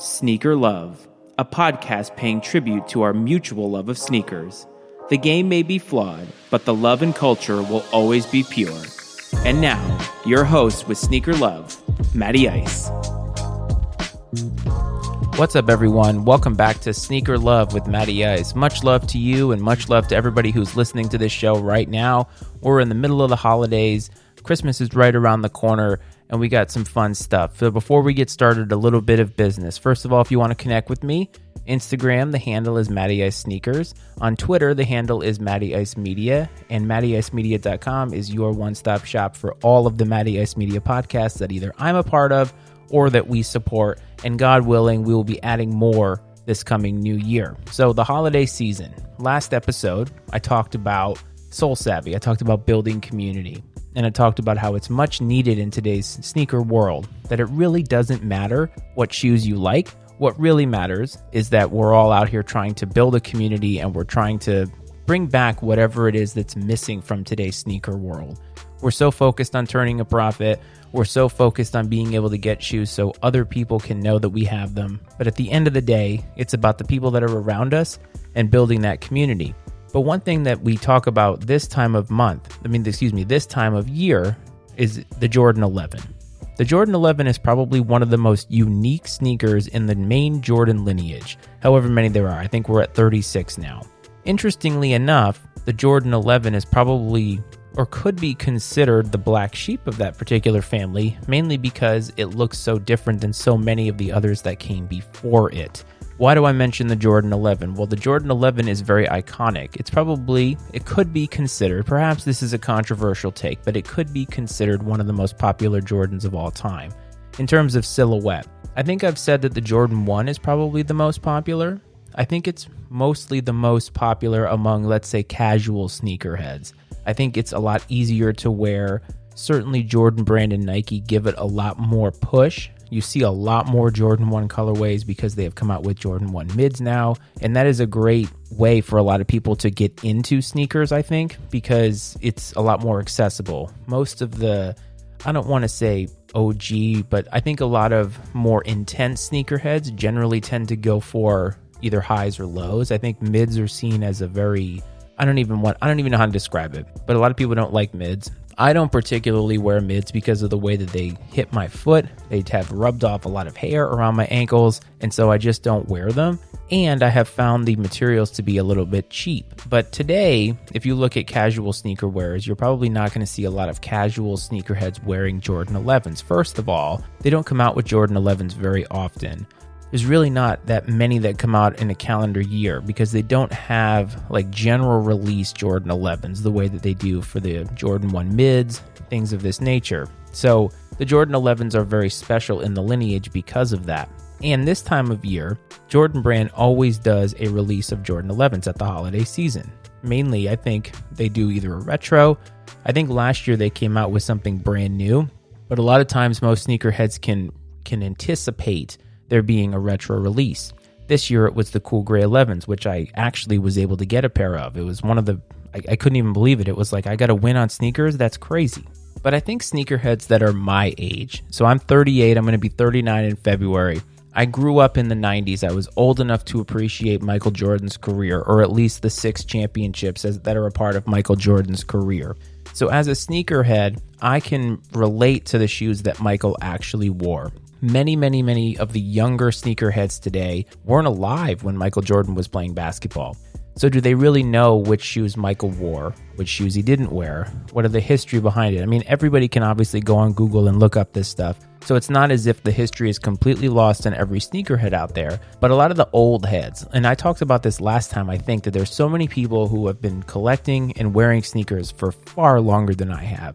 Sneaker Love, a podcast paying tribute to our mutual love of sneakers. The game may be flawed, but the love and culture will always be pure. And now, your host with Sneaker Love, Matty Ice. What's up, everyone? Welcome back to Sneaker Love with Matty Ice. Much love to you and much love to everybody who's listening to this show right now. We're in the middle of the holidays. Christmas is right around the corner, and we got some fun stuff. So before we get started, a little bit of business. First of all, if you want to connect with me, Instagram, the handle is Matty Ice Sneakers. On Twitter, the handle is Matty Ice Media. And MattyIceMedia.com is your one stop shop for all of the Matty Ice Media podcasts that either I'm a part of or that we support. And God willing, we will be adding more this coming new year. So, the holiday season. Last episode, I talked about Soul Savvy, I talked about building community and I talked about how it's much needed in today's sneaker world that it really doesn't matter what shoes you like. What really matters is that we're all out here trying to build a community and we're trying to bring back whatever it is that's missing from today's sneaker world. We're so focused on turning a profit. We're so focused on being able to get shoes so other people can know that we have them. But at the end of the day, it's about the people that are around us and building that community. But one thing that we talk about this time of month, I mean, excuse me, this time of year is the Jordan 11. The Jordan 11 is probably one of the most unique sneakers in the main Jordan lineage, however many there are. I think we're at 36 now. Interestingly enough, the Jordan 11 is probably or could be considered the black sheep of that particular family, mainly because it looks so different than so many of the others that came before it. Why do I mention the Jordan 11? Well, the Jordan 11 is very iconic. It's probably, it could be considered, perhaps this is a controversial take, but it could be considered one of the most popular Jordans of all time. In terms of silhouette, I think I've said that the Jordan 1 is probably the most popular. I think it's mostly the most popular among, let's say, casual sneakerheads. I think it's a lot easier to wear. Certainly, Jordan Brand and Nike give it a lot more push you see a lot more Jordan 1 colorways because they have come out with Jordan 1 mids now. And that is a great way for a lot of people to get into sneakers, I think, because it's a lot more accessible. Most of the, I don't want to say OG, but I think a lot of more intense sneakerheads generally tend to go for either highs or lows. I think mids are seen as a very I don't even want I don't even know how to describe it. But a lot of people don't like mids. I don't particularly wear mids because of the way that they hit my foot. They have rubbed off a lot of hair around my ankles, and so I just don't wear them. And I have found the materials to be a little bit cheap. But today, if you look at casual sneaker wearers, you're probably not going to see a lot of casual sneakerheads wearing Jordan 11s. First of all, they don't come out with Jordan 11s very often there's really not that many that come out in a calendar year because they don't have like general release Jordan 11s the way that they do for the Jordan 1 mids, things of this nature. So the Jordan 11s are very special in the lineage because of that. And this time of year, Jordan Brand always does a release of Jordan 11s at the holiday season. Mainly, I think they do either a retro. I think last year they came out with something brand new, but a lot of times most sneakerheads can can anticipate there being a retro release. This year it was the Cool Gray 11s, which I actually was able to get a pair of. It was one of the, I, I couldn't even believe it. It was like, I got to win on sneakers? That's crazy. But I think sneakerheads that are my age, so I'm 38, I'm going to be 39 in February. I grew up in the 90s. I was old enough to appreciate Michael Jordan's career, or at least the six championships as, that are a part of Michael Jordan's career. So, as a sneakerhead, I can relate to the shoes that Michael actually wore many, many, many of the younger sneakerheads today weren't alive when Michael Jordan was playing basketball. So, do they really know which shoes Michael wore, which shoes he didn't wear? What are the history behind it? I mean, everybody can obviously go on Google and look up this stuff. So, it's not as if the history is completely lost in every sneakerhead out there, but a lot of the old heads, and I talked about this last time, I think that there's so many people who have been collecting and wearing sneakers for far longer than I have.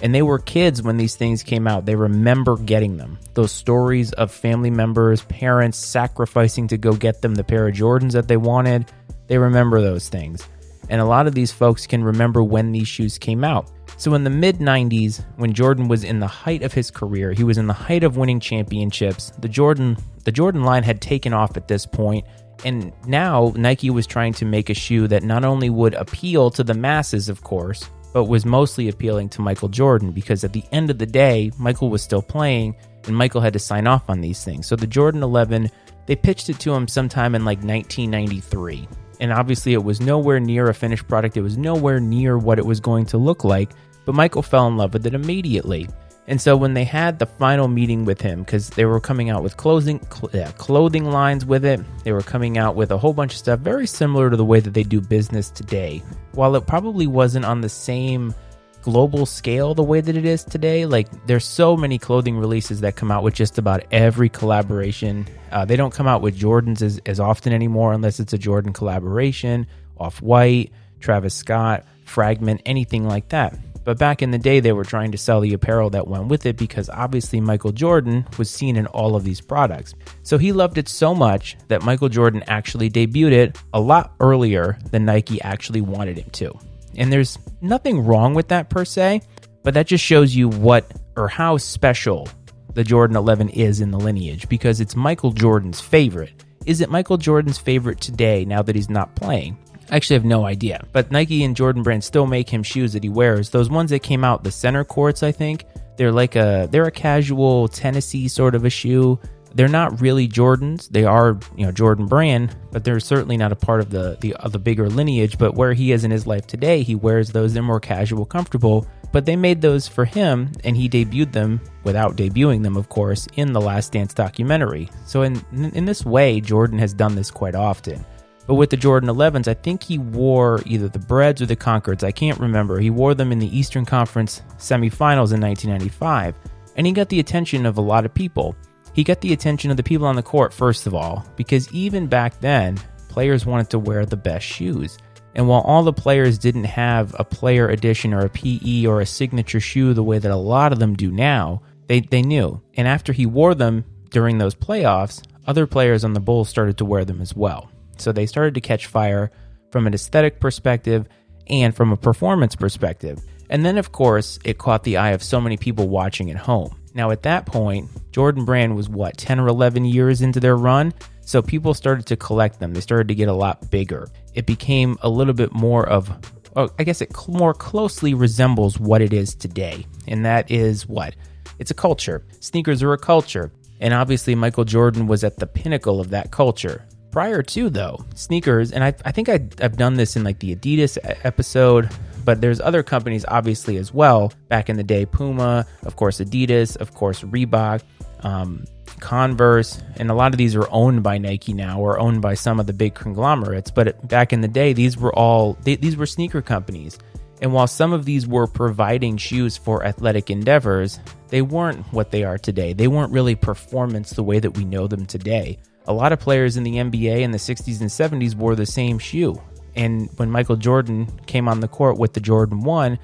And they were kids when these things came out. They remember getting them. Those stories of family members, parents sacrificing to go get them the pair of Jordans that they wanted, they remember those things. And a lot of these folks can remember when these shoes came out. So in the mid 90s, when Jordan was in the height of his career, he was in the height of winning championships. The Jordan the Jordan line had taken off at this point, and now Nike was trying to make a shoe that not only would appeal to the masses, of course, but was mostly appealing to Michael Jordan because at the end of the day, Michael was still playing and Michael had to sign off on these things. So the Jordan 11, they pitched it to him sometime in like 1993. And obviously, it was nowhere near a finished product. It was nowhere near what it was going to look like. But Michael fell in love with it immediately. And so when they had the final meeting with him, because they were coming out with clothing, cl- yeah, clothing lines with it, they were coming out with a whole bunch of stuff very similar to the way that they do business today. While it probably wasn't on the same global scale the way that it is today, like there's so many clothing releases that come out with just about every collaboration. Uh, they don't come out with Jordans as, as often anymore unless it's a Jordan collaboration, Off White, Travis Scott, Fragment, anything like that. But back in the day, they were trying to sell the apparel that went with it because obviously Michael Jordan was seen in all of these products. So he loved it so much that Michael Jordan actually debuted it a lot earlier than Nike actually wanted him to. And there's nothing wrong with that per se, but that just shows you what or how special the Jordan 11 is in the lineage because it's Michael Jordan's favorite. Is it Michael Jordan's favorite today now that he's not playing? I actually have no idea. But Nike and Jordan Brand still make him shoes that he wears. Those ones that came out, the center courts, I think, they're like a they're a casual Tennessee sort of a shoe. They're not really Jordans. They are, you know, Jordan Brand, but they're certainly not a part of the the, of the bigger lineage. But where he is in his life today, he wears those. They're more casual, comfortable. But they made those for him, and he debuted them without debuting them, of course, in the Last Dance documentary. So in in this way, Jordan has done this quite often. But with the Jordan 11s, I think he wore either the Breds or the Concords. I can't remember. He wore them in the Eastern Conference semifinals in 1995, and he got the attention of a lot of people. He got the attention of the people on the court, first of all, because even back then, players wanted to wear the best shoes. And while all the players didn't have a player edition or a PE or a signature shoe the way that a lot of them do now, they, they knew. And after he wore them during those playoffs, other players on the Bulls started to wear them as well. So they started to catch fire from an aesthetic perspective and from a performance perspective. And then, of course, it caught the eye of so many people watching at home. Now, at that point, Jordan Brand was what, 10 or 11 years into their run? So people started to collect them. They started to get a lot bigger. It became a little bit more of, oh, I guess it more closely resembles what it is today. And that is what? It's a culture. Sneakers are a culture. And obviously, Michael Jordan was at the pinnacle of that culture. Prior to though, sneakers, and I, I think I, I've done this in like the Adidas episode, but there's other companies obviously as well. Back in the day, Puma, of course, Adidas, of course, Reebok, um, Converse, and a lot of these are owned by Nike now or owned by some of the big conglomerates. But back in the day, these were all they, these were sneaker companies. And while some of these were providing shoes for athletic endeavors, they weren't what they are today. They weren't really performance the way that we know them today a lot of players in the NBA in the 60s and 70s wore the same shoe. And when Michael Jordan came on the court with the Jordan 1,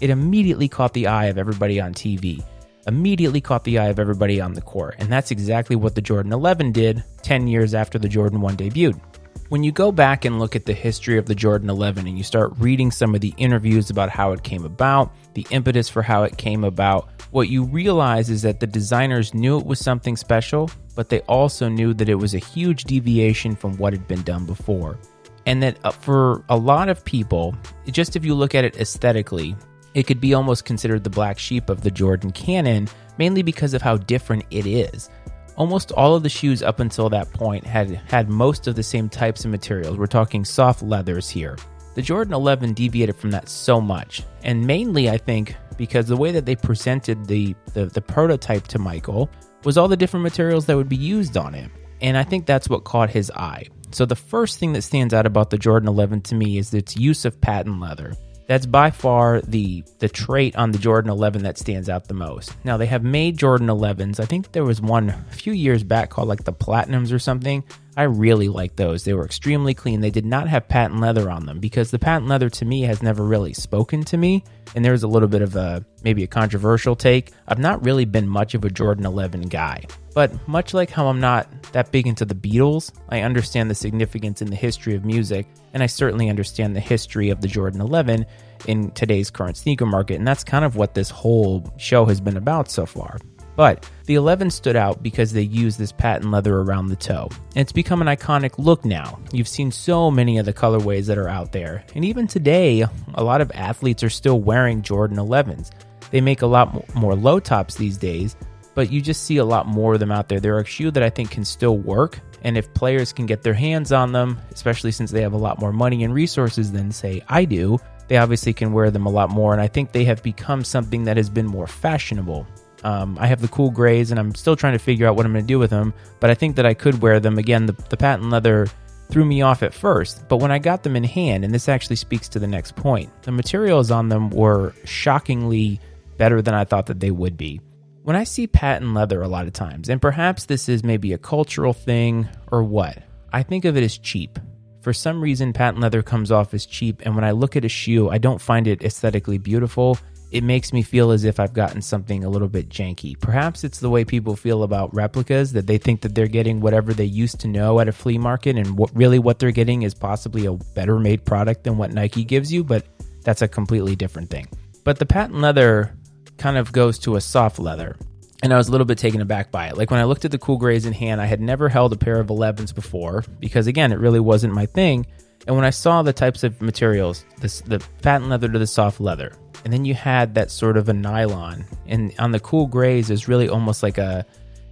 it immediately caught the eye of everybody on TV, immediately caught the eye of everybody on the court. And that's exactly what the Jordan 11 did 10 years after the Jordan 1 debuted. When you go back and look at the history of the Jordan 11 and you start reading some of the interviews about how it came about, the impetus for how it came about, what you realize is that the designers knew it was something special, but they also knew that it was a huge deviation from what had been done before. And that uh, for a lot of people, just if you look at it aesthetically, it could be almost considered the black sheep of the Jordan canon, mainly because of how different it is. Almost all of the shoes up until that point had had most of the same types of materials. We're talking soft leathers here. The Jordan 11 deviated from that so much, and mainly I think because the way that they presented the, the, the prototype to Michael was all the different materials that would be used on it. And I think that's what caught his eye. So the first thing that stands out about the Jordan 11 to me is its use of patent leather. That's by far the the trait on the Jordan 11 that stands out the most. Now they have made Jordan 11s. I think there was one a few years back called like the Platinums or something. I really like those. They were extremely clean. They did not have patent leather on them because the patent leather to me has never really spoken to me. And there's a little bit of a maybe a controversial take. I've not really been much of a Jordan 11 guy. But much like how I'm not that big into the Beatles, I understand the significance in the history of music, and I certainly understand the history of the Jordan 11 in today's current sneaker market. And that's kind of what this whole show has been about so far. But the 11 stood out because they used this patent leather around the toe. And it's become an iconic look now. You've seen so many of the colorways that are out there. And even today, a lot of athletes are still wearing Jordan 11s. They make a lot more low tops these days, but you just see a lot more of them out there. They're a shoe that I think can still work. And if players can get their hands on them, especially since they have a lot more money and resources than, say, I do, they obviously can wear them a lot more. And I think they have become something that has been more fashionable. Um, I have the cool grays, and I'm still trying to figure out what I'm going to do with them. But I think that I could wear them again. The, the patent leather threw me off at first, but when I got them in hand, and this actually speaks to the next point, the materials on them were shockingly better than I thought that they would be. When I see patent leather a lot of times, and perhaps this is maybe a cultural thing or what, I think of it as cheap. For some reason, patent leather comes off as cheap, and when I look at a shoe, I don't find it aesthetically beautiful it makes me feel as if I've gotten something a little bit janky. Perhaps it's the way people feel about replicas that they think that they're getting whatever they used to know at a flea market, and what really what they're getting is possibly a better made product than what Nike gives you, but that's a completely different thing. But the patent leather kind of goes to a soft leather. And I was a little bit taken aback by it. Like when I looked at the Cool Grays in hand, I had never held a pair of 11s before because, again, it really wasn't my thing. And when I saw the types of materials, this, the patent leather to the soft leather, and then you had that sort of a nylon, and on the cool grays, is really almost like a,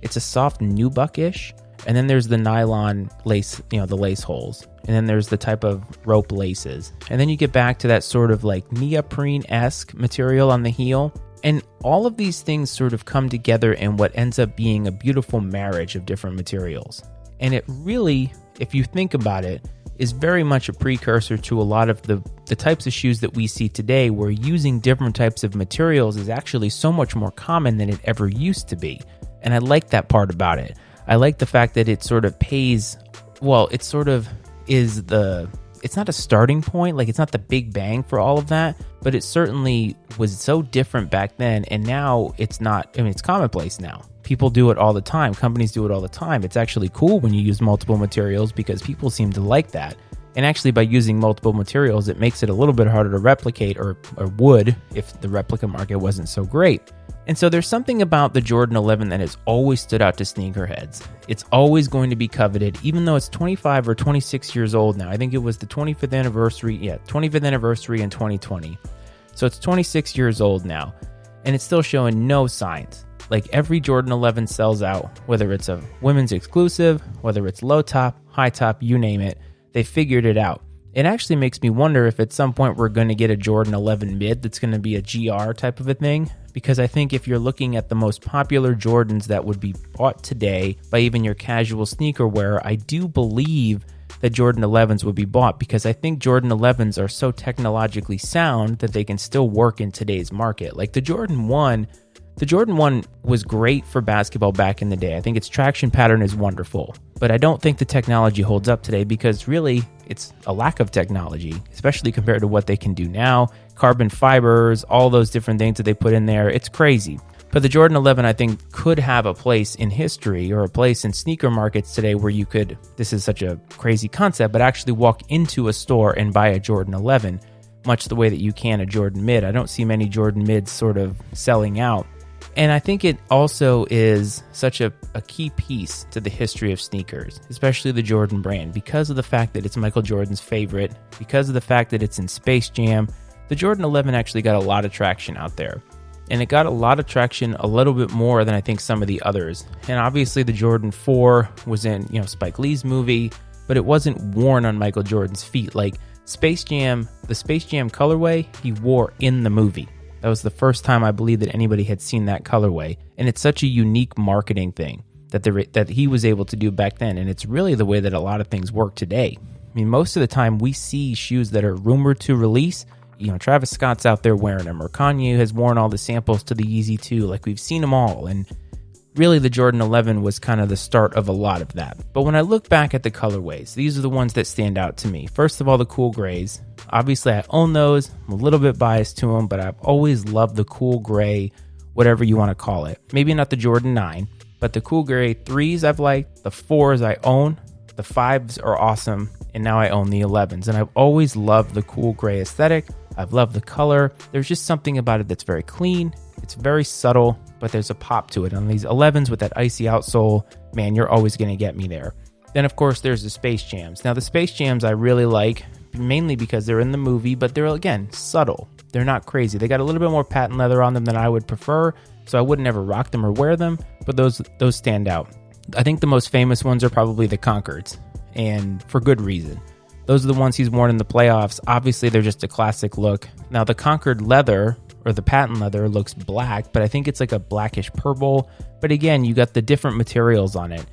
it's a soft nubuck-ish, and then there's the nylon lace, you know, the lace holes, and then there's the type of rope laces, and then you get back to that sort of like neoprene-esque material on the heel, and all of these things sort of come together in what ends up being a beautiful marriage of different materials, and it really, if you think about it is very much a precursor to a lot of the, the types of shoes that we see today, where using different types of materials is actually so much more common than it ever used to be. And I like that part about it. I like the fact that it sort of pays, well, it sort of is the, it's not a starting point, like it's not the big bang for all of that, but it certainly was so different back then. And now it's not, I mean, it's commonplace now people do it all the time. Companies do it all the time. It's actually cool when you use multiple materials because people seem to like that. And actually, by using multiple materials, it makes it a little bit harder to replicate, or, or would if the replica market wasn't so great. And so there's something about the Jordan 11 that has always stood out to sneakerheads. It's always going to be coveted, even though it's 25 or 26 years old now. I think it was the 25th anniversary, yeah, 25th anniversary in 2020. So it's 26 years old now, and it's still showing no signs like every Jordan 11 sells out, whether it's a women's exclusive, whether it's low top, high top, you name it, they figured it out. It actually makes me wonder if at some point we're going to get a Jordan 11 mid that's going to be a GR type of a thing. Because I think if you're looking at the most popular Jordans that would be bought today by even your casual sneaker wearer, I do believe that Jordan 11s would be bought because I think Jordan 11s are so technologically sound that they can still work in today's market. Like the Jordan 1 the Jordan 1 was great for basketball back in the day. I think its traction pattern is wonderful, but I don't think the technology holds up today because really it's a lack of technology, especially compared to what they can do now. Carbon fibers, all those different things that they put in there, it's crazy. But the Jordan 11, I think, could have a place in history or a place in sneaker markets today where you could, this is such a crazy concept, but actually walk into a store and buy a Jordan 11, much the way that you can a Jordan mid. I don't see many Jordan mids sort of selling out and I think it also is such a, a key piece to the history of sneakers, especially the Jordan brand, because of the fact that it's Michael Jordan's favorite, because of the fact that it's in Space Jam. The Jordan 11 actually got a lot of traction out there. And it got a lot of traction a little bit more than I think some of the others. And obviously the Jordan 4 was in, you know, Spike Lee's movie, but it wasn't worn on Michael Jordan's feet. Like Space Jam, the Space Jam colorway, he wore in the movie. That was the first time I believe that anybody had seen that colorway, and it's such a unique marketing thing that the that he was able to do back then, and it's really the way that a lot of things work today. I mean, most of the time we see shoes that are rumored to release. You know, Travis Scott's out there wearing them, or Kanye has worn all the samples to the Yeezy 2. Like we've seen them all, and really the Jordan 11 was kind of the start of a lot of that. But when I look back at the colorways, these are the ones that stand out to me. First of all, the cool grays. Obviously, I own those. I'm a little bit biased to them, but I've always loved the cool gray, whatever you want to call it. Maybe not the Jordan 9, but the cool gray 3s I've liked, the 4s I own, the 5s are awesome, and now I own the 11s. And I've always loved the cool gray aesthetic. I've loved the color. There's just something about it that's very clean, it's very subtle, but there's a pop to it. On these 11s with that icy outsole, man, you're always going to get me there. Then, of course, there's the Space Jams. Now, the Space Jams I really like, mainly because they're in the movie, but they're, again, subtle. They're not crazy. They got a little bit more patent leather on them than I would prefer, so I wouldn't ever rock them or wear them, but those those stand out. I think the most famous ones are probably the Concords, and for good reason. Those are the ones he's worn in the playoffs. Obviously, they're just a classic look. Now, the Concord leather or the patent leather looks black, but I think it's like a blackish purple. But again, you got the different materials on it.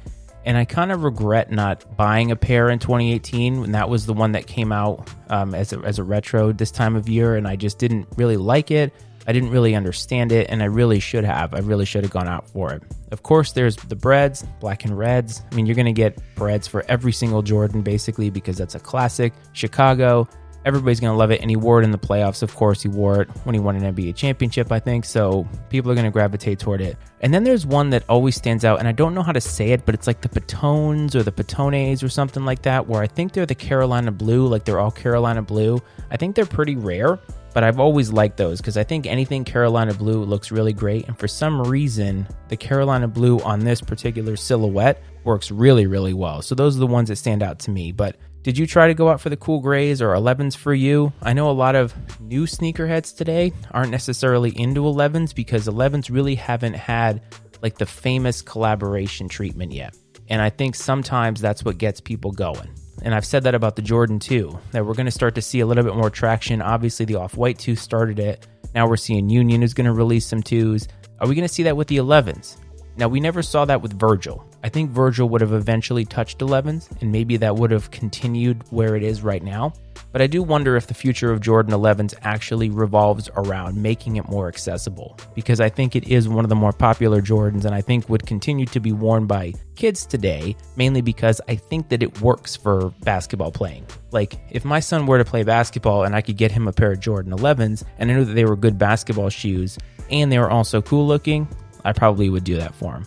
And I kind of regret not buying a pair in 2018 and that was the one that came out um, as, a, as a retro this time of year. And I just didn't really like it. I didn't really understand it, and I really should have. I really should have gone out for it. Of course, there's the Breds, black and reds. I mean, you're going to get Breds for every single Jordan, basically, because that's a classic. Chicago, everybody's going to love it. And he wore it in the playoffs. Of course, he wore it when he won an NBA championship, I think. So people are going to gravitate toward it. And then there's one that always stands out, and I don't know how to say it, but it's like the Patones or the Patones or something like that, where I think they're the Carolina Blue, like they're all Carolina Blue. I think they're pretty rare but I've always liked those because I think anything Carolina blue looks really great. And for some reason, the Carolina blue on this particular silhouette works really, really well. So those are the ones that stand out to me. But did you try to go out for the cool grays or 11s for you? I know a lot of new sneakerheads today aren't necessarily into 11s because 11s really haven't had like the famous collaboration treatment yet. And I think sometimes that's what gets people going. And I've said that about the Jordan 2, that we're going to start to see a little bit more traction. Obviously, the Off White 2 started it. Now we're seeing Union is going to release some 2s. Are we going to see that with the 11s? Now, we never saw that with Virgil. I think Virgil would have eventually touched 11s, and maybe that would have continued where it is right now. But I do wonder if the future of Jordan 11s actually revolves around making it more accessible, because I think it is one of the more popular Jordans, and I think would continue to be worn by kids today, mainly because I think that it works for basketball playing. Like, if my son were to play basketball and I could get him a pair of Jordan 11s, and I knew that they were good basketball shoes, and they were also cool looking, I probably would do that for him.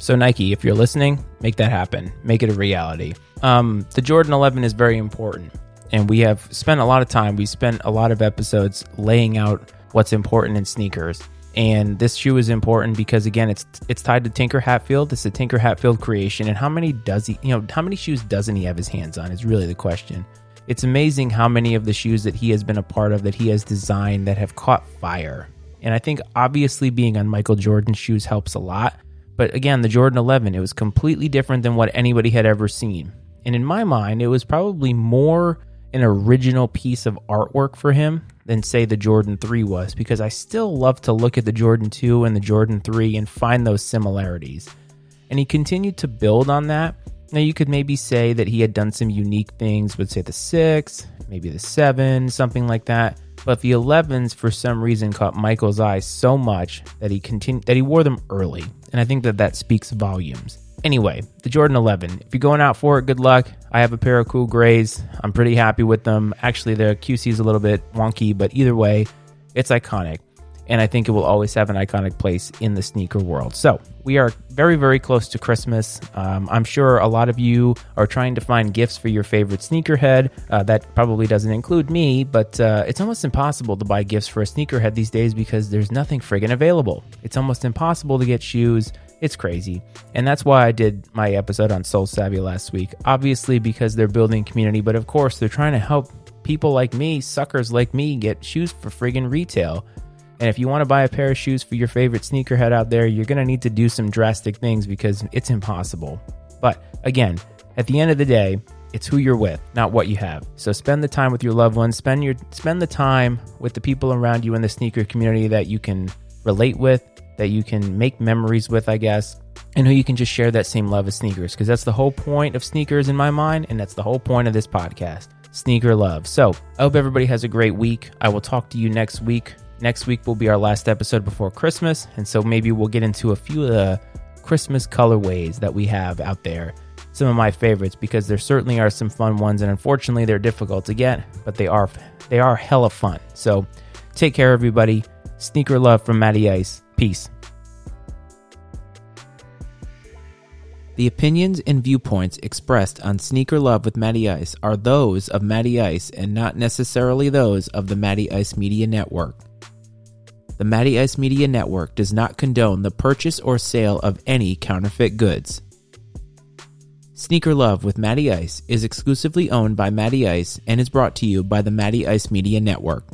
So, Nike, if you're listening, make that happen. Make it a reality. Um, the Jordan 11 is very important. And we have spent a lot of time, we spent a lot of episodes laying out what's important in sneakers. And this shoe is important because again, it's it's tied to Tinker Hatfield. It's a Tinker Hatfield creation. And how many does he, you know, how many shoes doesn't he have his hands on is really the question. It's amazing how many of the shoes that he has been a part of that he has designed that have caught fire and I think obviously being on Michael Jordan's shoes helps a lot. But again, the Jordan 11, it was completely different than what anybody had ever seen. And in my mind, it was probably more an original piece of artwork for him than, say, the Jordan 3 was, because I still love to look at the Jordan 2 and the Jordan 3 and find those similarities. And he continued to build on that. Now, you could maybe say that he had done some unique things with, say, the 6, maybe the 7, something like that. But the 11s, for some reason, caught Michael's eye so much that he continued that he wore them early, and I think that that speaks volumes. Anyway, the Jordan 11. If you're going out for it, good luck. I have a pair of cool grays. I'm pretty happy with them. Actually, the QC is a little bit wonky, but either way, it's iconic and I think it will always have an iconic place in the sneaker world. So we are very, very close to Christmas. Um, I'm sure a lot of you are trying to find gifts for your favorite sneakerhead. Uh, that probably doesn't include me, but uh, it's almost impossible to buy gifts for a sneakerhead these days because there's nothing friggin' available. It's almost impossible to get shoes. It's crazy. And that's why I did my episode on Soul Savvy last week. Obviously, because they're building community, but of course, they're trying to help people like me, suckers like me, get shoes for friggin' retail. And if you want to buy a pair of shoes for your favorite sneakerhead out there, you're going to need to do some drastic things because it's impossible. But again, at the end of the day, it's who you're with, not what you have. So spend the time with your loved ones. Spend your spend the time with the people around you in the sneaker community that you can relate with, that you can make memories with, I guess, and who you can just share that same love of sneakers because that's the whole point of sneakers in my mind and that's the whole point of this podcast. Sneaker love. So, I hope everybody has a great week. I will talk to you next week. Next week will be our last episode before Christmas, and so maybe we'll get into a few of the Christmas colorways that we have out there. Some of my favorites because there certainly are some fun ones, and unfortunately they're difficult to get, but they are they are hella fun. So take care, everybody. Sneaker love from Matty Ice. Peace. The opinions and viewpoints expressed on Sneaker Love with Matty Ice are those of Matty Ice and not necessarily those of the Matty Ice Media Network. The Matty Ice Media Network does not condone the purchase or sale of any counterfeit goods. Sneaker Love with Matty Ice is exclusively owned by Matty Ice and is brought to you by the Matty Ice Media Network.